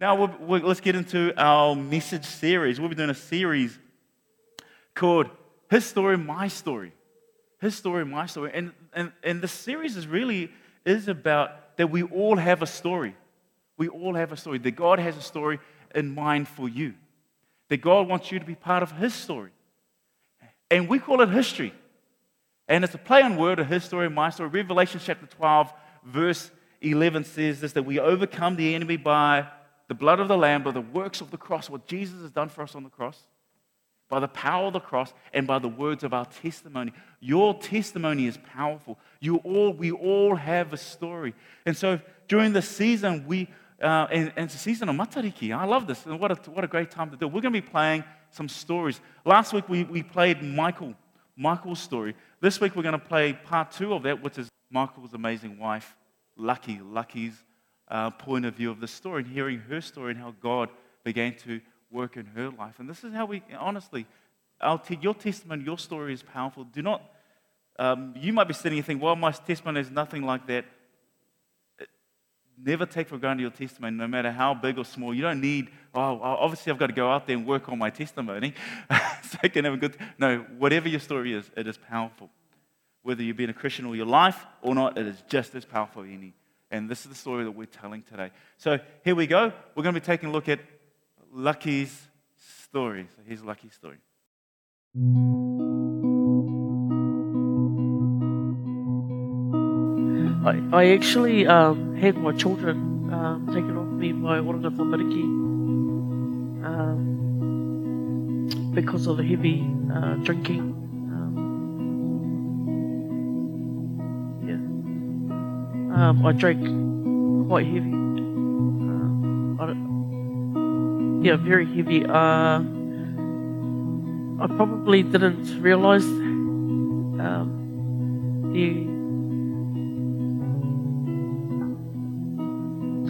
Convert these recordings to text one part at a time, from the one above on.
Now, we'll, we'll, let's get into our message series. We'll be doing a series called His Story, My Story. His Story, My Story. And, and, and the series is really is about that we all have a story. We all have a story. That God has a story in mind for you. That God wants you to be part of His story. And we call it history. And it's a play on word of His story, my story. Revelation chapter 12, verse 11 says this that we overcome the enemy by the blood of the Lamb, by the works of the cross, what Jesus has done for us on the cross, by the power of the cross, and by the words of our testimony. Your testimony is powerful. You all, we all have a story. And so during the season, we, uh, and, and, it's a season of Matariki. I love this. And what a, what a great time to do. We're going to be playing some stories. Last week, we, we played Michael, Michael's story. This week, we're going to play part two of that, which is Michael's amazing wife, Lucky, Lucky's uh, point of view of the story and hearing her story and how God began to work in her life. And this is how we, honestly, t- your testimony, your story is powerful. Do not, um, you might be sitting and thinking, well, my testimony is nothing like that. Never take for granted your testimony, no matter how big or small. You don't need, oh, obviously I've got to go out there and work on my testimony so I can have a good. No, whatever your story is, it is powerful. Whether you've been a Christian all your life or not, it is just as powerful any. And this is the story that we're telling today. So here we go. We're going to be taking a look at Lucky's story. So here's Lucky's story. I, I actually um, had my children um, taken off me by Oranga Tamariki um, because of the heavy uh, drinking. Um, I drank quite heavy. Uh, yeah, very heavy. Uh, I probably didn't realize um, the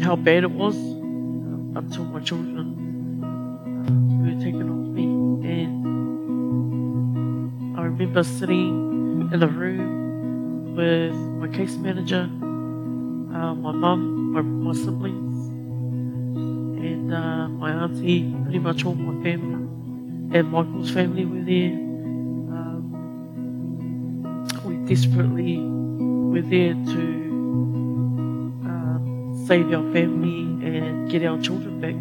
how bad it was until my children uh, were taken off me, and I remember sitting in the room with my case manager uh, my mum, my, my siblings, and uh, my auntie, pretty much all my family, and Michael's family were there. Um, we desperately were there to um, save our family and get our children back.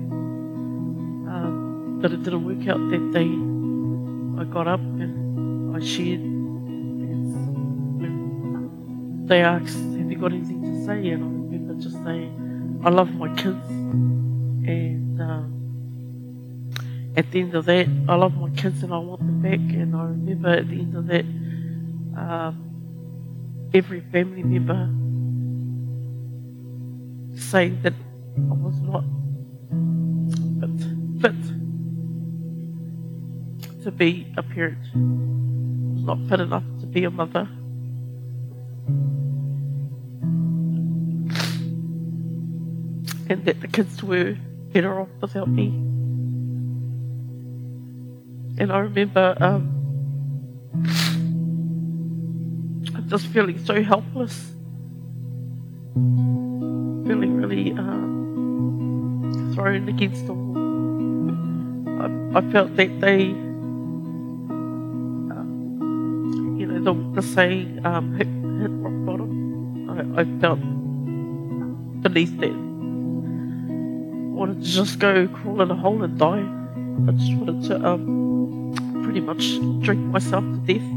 Um, but it didn't work out that day. I got up and I shared. They asked, Have you got anything say, and I remember just saying, I love my kids. And um, at the end of that, I love my kids and I want them back. And I remember at the end of that, um, every family member saying that I was not fit, fit to be a parent. I was not fit enough to be a mother. And that the kids were better off without me. And I remember um, just feeling so helpless, feeling really um, thrown against the wall. I, I felt that they, um, you know, the, the saying um, hit, hit rock bottom. I, I felt beneath that wanted to just go crawl in a hole and die. I just wanted to um, pretty much drink myself to death.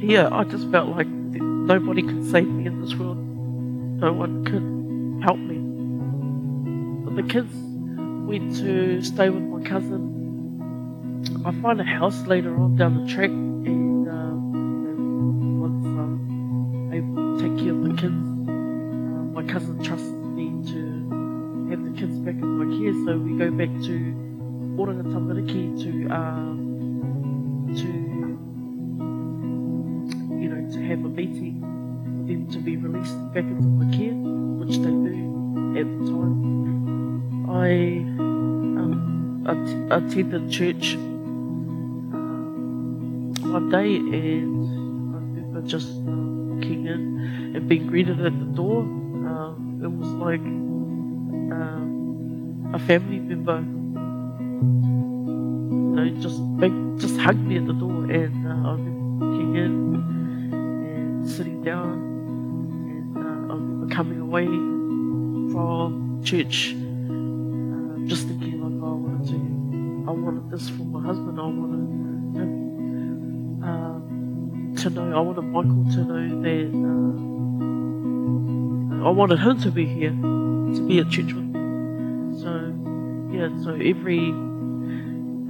Yeah, I just felt like nobody could save me in this world. No one could help me. But the kids went to stay with my cousin. I find a house later on down the track and back into my care, which they do at the time. I um, att- attended church um, one day and I remember just uh, walking in and being greeted at the door Um, it was like um, a family member. You know, just big, just hugged me at the door, and uh, I remember walking in and sitting down, uh, away from church, uh, just thinking like, oh, I wanted to, I wanted this for my husband. I wanted him um, to know. I wanted Michael to know that. Uh, I wanted him to be here, to be at church with me. So, yeah, so every,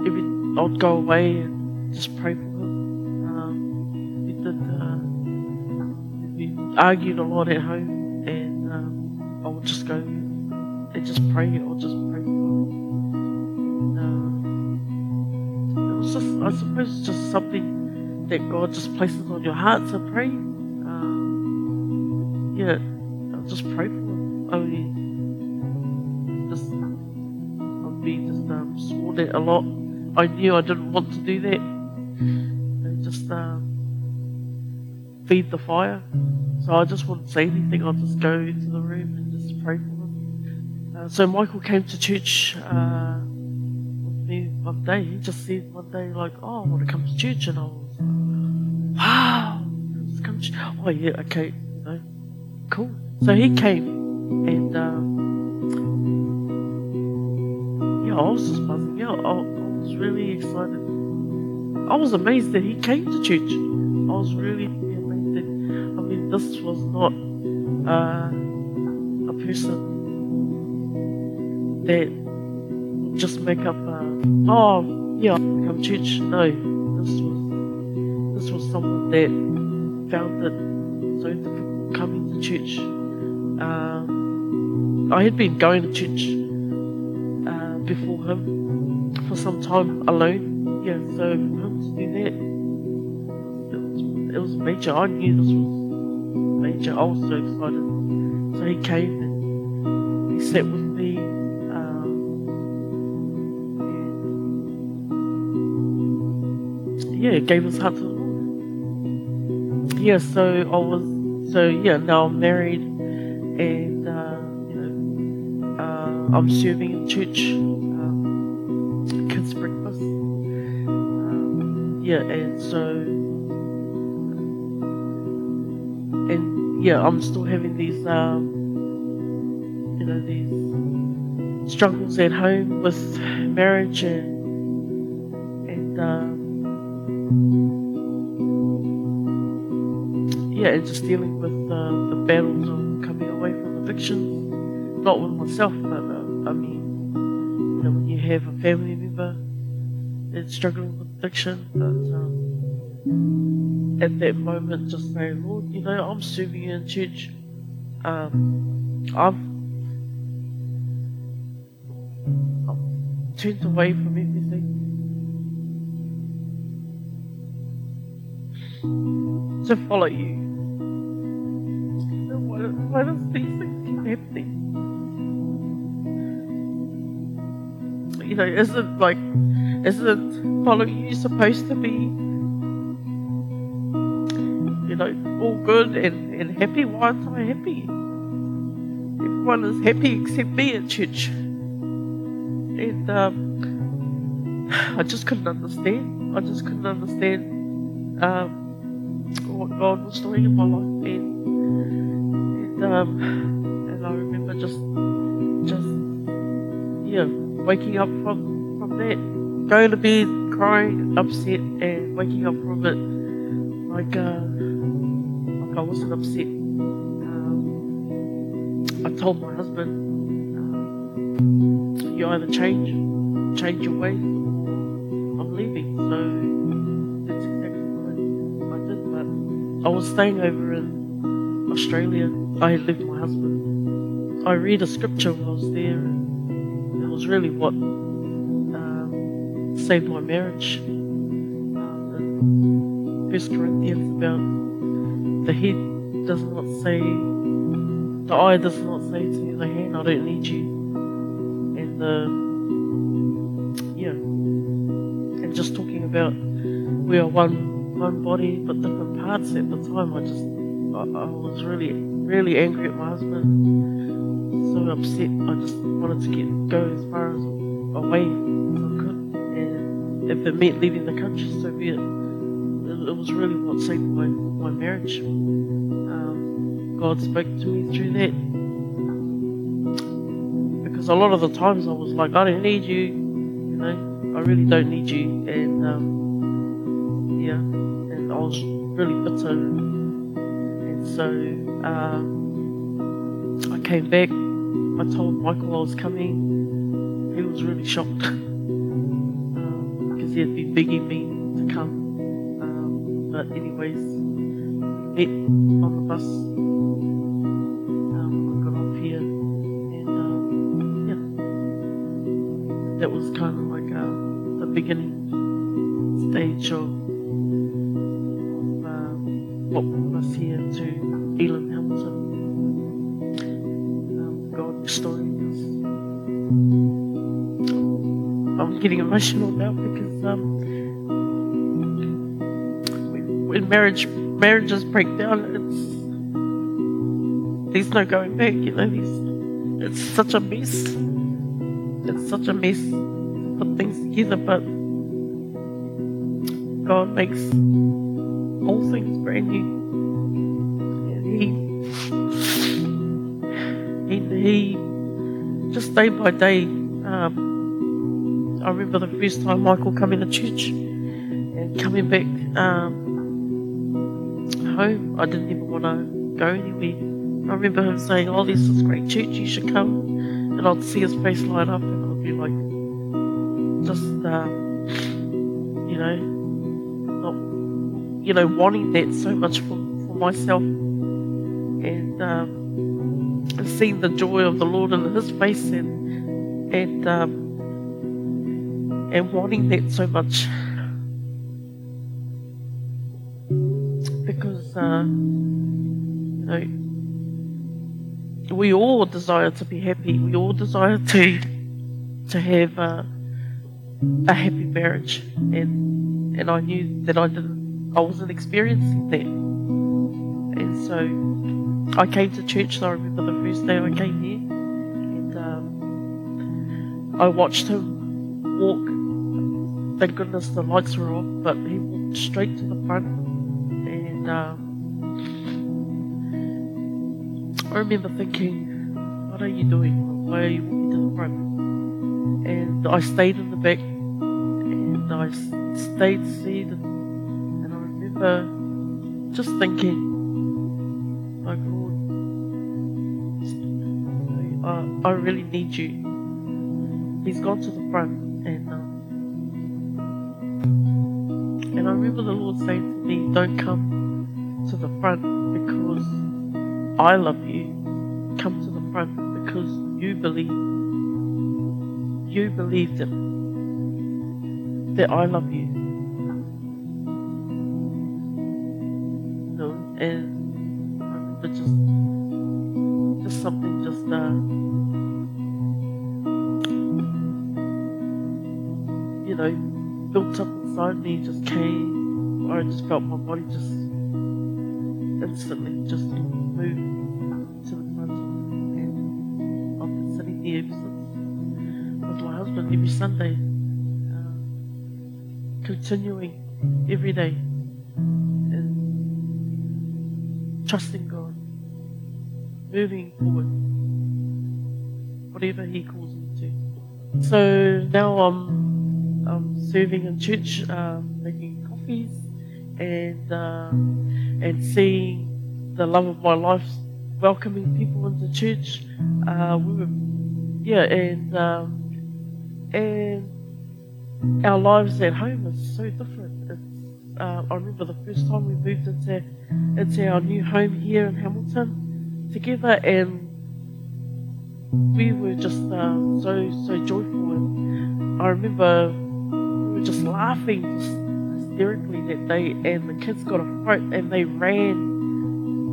every, I'd go away and just pray for him. Um, we did, uh, we argued a lot at home, just go and just pray, or just pray. And, uh, it was just, I suppose, it's just something that God just places on your heart to pray. Um, yeah just pray for him. I mean, just I'd be just um, sworn at a lot. I knew I didn't want to do that. And just uh, feed the fire. So I just wouldn't say anything. I'd just go into the room and just pray for them. Uh, so Michael came to church uh, with me one day. He just said one day, like, "Oh, I want to come to church," and I was, "Wow, let's come to church." Oh yeah, okay, you know, cool. So he came, and um, yeah, I was just buzzing out. I, I was really excited. I was amazed that he came to church. I was really this was not uh, a person that just make up. A, oh, yeah, come church. No, this was this was someone that found it so difficult coming to church um, I had been going to church uh, before him for some time alone. Yeah, so for him to do that, it was, it was major. I knew this was major. I was so excited. So he came and he sat with me. Um, yeah, gave his heart to the. Yeah, so I was, so yeah, now I'm married and uh, you know uh, I'm serving in church um, kids breakfast um, yeah and so yeah I'm still having these um, you know these struggles at home with marriage and and uh, yeah and just dealing with uh, the battles of coming away from addiction, not with myself, but uh, I mean, you know, when you have a family member that's struggling with addiction, but um, at that moment, just say, Lord, you know, I'm serving you in church. Um, I've, I've turned away from everything. To follow you. Why does these things empty. You know, isn't like, isn't following you supposed to be, you know, all good and, and happy? Why aren't I happy? Everyone is happy except me at church. And um, I just couldn't understand. I just couldn't understand um, what God was doing in my life. And, and um, I remember just, just, yeah, waking up from, from that, going to bed, crying, upset, and waking up from it like, uh, I wasn't upset. Um, I told my husband, um, you either change, change your ways, or I'm leaving. So that's exactly what I, I did. But I was staying over in Australia. I had left my husband I read a scripture while I was there, and it was really what um, saved my marriage. Um, First Corinthians about the head does not say, the eye does not say to the hand, I don't need you, and the yeah, and just talking about we are one one body but different parts. At the time, I just I, I was really really angry at my husband, so upset. I just wanted to get go as far as away as I could, and if it meant leaving the country, so be it. It, was really what saved my my marriage. Um, God spoke to me through that because a lot of the times I was like, I don't need you, you know, I really don't need you, and um, yeah, and I was really bitter, and so uh, I came back. I told Michael I was coming. He was really shocked because he had been begging me to come. But anyways, on the bus. Um, got off here, and um, yeah, that was kind of like uh, the beginning stage of, of uh, what brought us here to Elim Hamilton. Um, God story. 'cause I'm getting emotional now because um, marriage marriages break down, it's there's no going back. You know, it's such a mess. It's such a mess to put things together, but God makes all things brand new. He, he, he just day by day. Um, I remember the first time Michael coming to church and coming back um, home. I didn't even want to go anywhere. I remember him saying, "Oh, this is great church. You should come." And I'd see his face light up, and I'd be like, just uh, you know, not you know, wanting that so much for, for myself, and um, and seeing the joy of the Lord in His face, and and um, and wanting that so much uh, you know we all desire to be happy. We all desire to to have uh, a happy marriage, and and I knew that I didn't, I wasn't experiencing that, and so I came to church. I remember the first day I came here, and um, I watched him walk. Thank goodness the lights were off, but he walked straight to the front, and. Um, I remember thinking, what are you doing? Why are you walking to the front? And I stayed in the back and I stayed seated and I remember just thinking, my God, I, I really need you. He's gone to the front and um, and I remember the Lord saying to me, don't come to the front because I love you. Come to the front because you believe. You believe that, that I love you. No, and I remember just, just something just, uh, you know, built up inside me, just came. I just felt my body just instantly just moved to the been sitting here ever since with my husband every Sunday, um, continuing every day and trusting God, moving forward, whatever He calls me to. So now I'm, I'm serving in church, um, making coffees and. Um, and seeing the love of my life welcoming people into church. Uh, we were, yeah, and um, and our lives at home is so different. It's, uh, I remember the first time we moved into into our new home here in Hamilton together, and we were just uh, so so joyful. And I remember we were just laughing. Just, hysterically that day, and the kids got a fright and they ran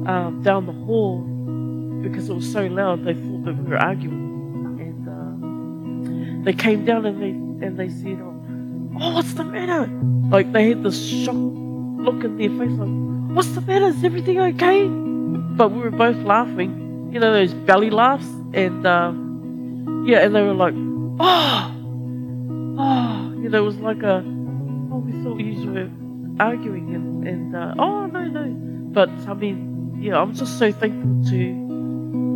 um, down the hall because it was so loud. They thought that we were arguing, and uh, they came down and they and they said, "Oh, oh what's the matter?" Like they had this shocked look in their face, like, "What's the matter? Is everything okay?" but we were both laughing. You know those belly laughs, and uh, yeah, and they were like, oh, oh, you know, it was like a, we thought you were arguing, and, and uh, oh no no, but I mean, yeah, I'm just so thankful to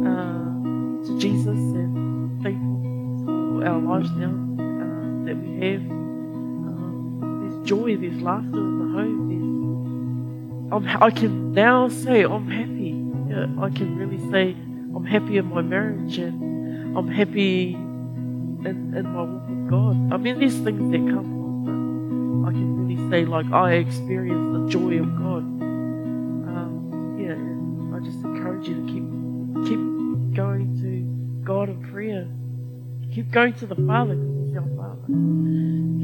uh, to Jesus and thankful for our lives now uh, that we have. Um, there's joy, there's laughter in the home. There's, I'm, I can now say I'm happy. Yeah, I can really say I'm happy in my marriage and I'm happy in, in my walk with God. I mean, there's things that come, I can really say like I experience the joy of God. Um, yeah, I just encourage you to keep keep going to God in prayer. Keep going to the Father He's Father.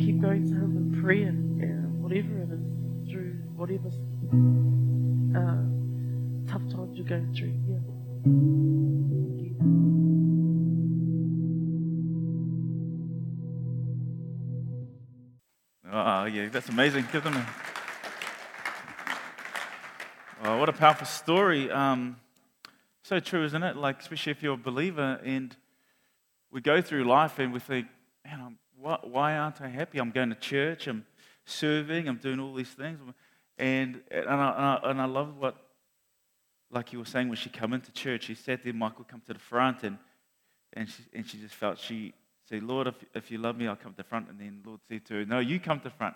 Keep going to Him in prayer, yeah, whatever it is, through whatever uh, tough times you're going through. Yeah. Oh, yeah, that's amazing. Give them a. What a powerful story. Um, so true, isn't it? Like, especially if you're a believer and we go through life and we think, man, why, why aren't I happy? I'm going to church, I'm serving, I'm doing all these things. And, and, I, and, I, love what, like you were saying, when she came into church, she sat there, Michael come to the front, and, and, she, and she just felt she, say, Lord, if, if you love me, I'll come to the front. And then Lord said to her, No, you come to the front.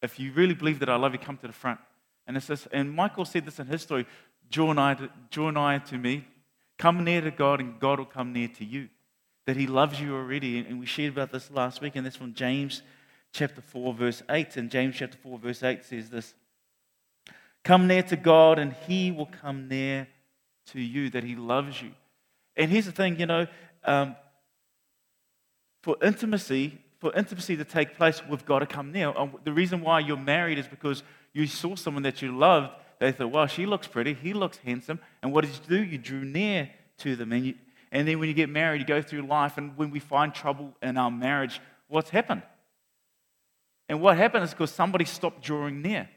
If you really believe that I love you, come to the front. And, it's this, and Michael said this in his story draw nigh, to, draw nigh to me, come near to God, and God will come near to you. That he loves you already. And we shared about this last week, and that's from James chapter 4, verse 8. And James chapter 4, verse 8 says this Come near to God, and he will come near to you, that he loves you. And here's the thing, you know, um, for intimacy, for intimacy to take place, we've got to come near. And The reason why you're married is because you saw someone that you loved. They thought, well, she looks pretty, he looks handsome. And what did you do? You drew near to them. And, you, and then when you get married, you go through life. And when we find trouble in our marriage, what's happened? And what happened is because somebody stopped drawing near.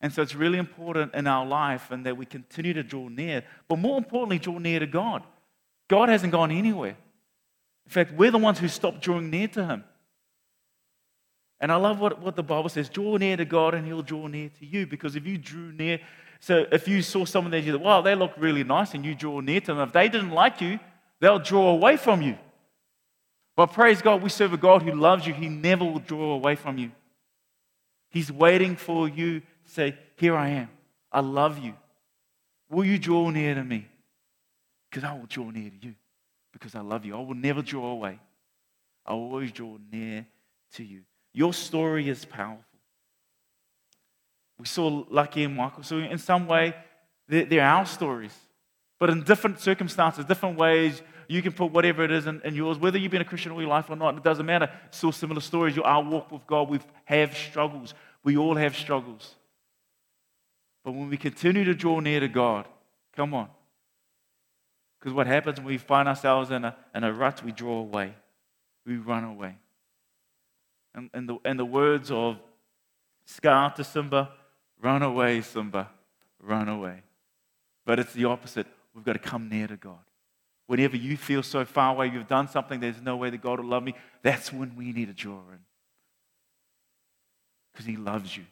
And so it's really important in our life and that we continue to draw near, but more importantly, draw near to God. God hasn't gone anywhere. In fact, we're the ones who stopped drawing near to Him. And I love what, what the Bible says draw near to God and He'll draw near to you. Because if you drew near, so if you saw someone that you thought, wow, they look really nice, and you draw near to them, if they didn't like you, they'll draw away from you. But praise God, we serve a God who loves you. He never will draw away from you. He's waiting for you to say, Here I am. I love you. Will you draw near to me? Because I will draw near to you because I love you. I will never draw away. I will always draw near to you. Your story is powerful. We saw Lucky and Michael. So, in some way, they're, they're our stories. But in different circumstances, different ways, you can put whatever it is in, in, yours. Whether you've been a Christian all your life or not, it doesn't matter. Still similar stories. You, Our walk with God, we have struggles. We all have struggles. But when we continue to draw near to God, come on, because what happens when we find ourselves in a, in a rut, we draw away, we run away. And, and, the, and the words of Scar to Simba, run away, Simba, run away. But it's the opposite. We've got to come near to God. Whenever you feel so far away, you've done something, there's no way that God will love me, that's when we need to draw in. Because He loves you.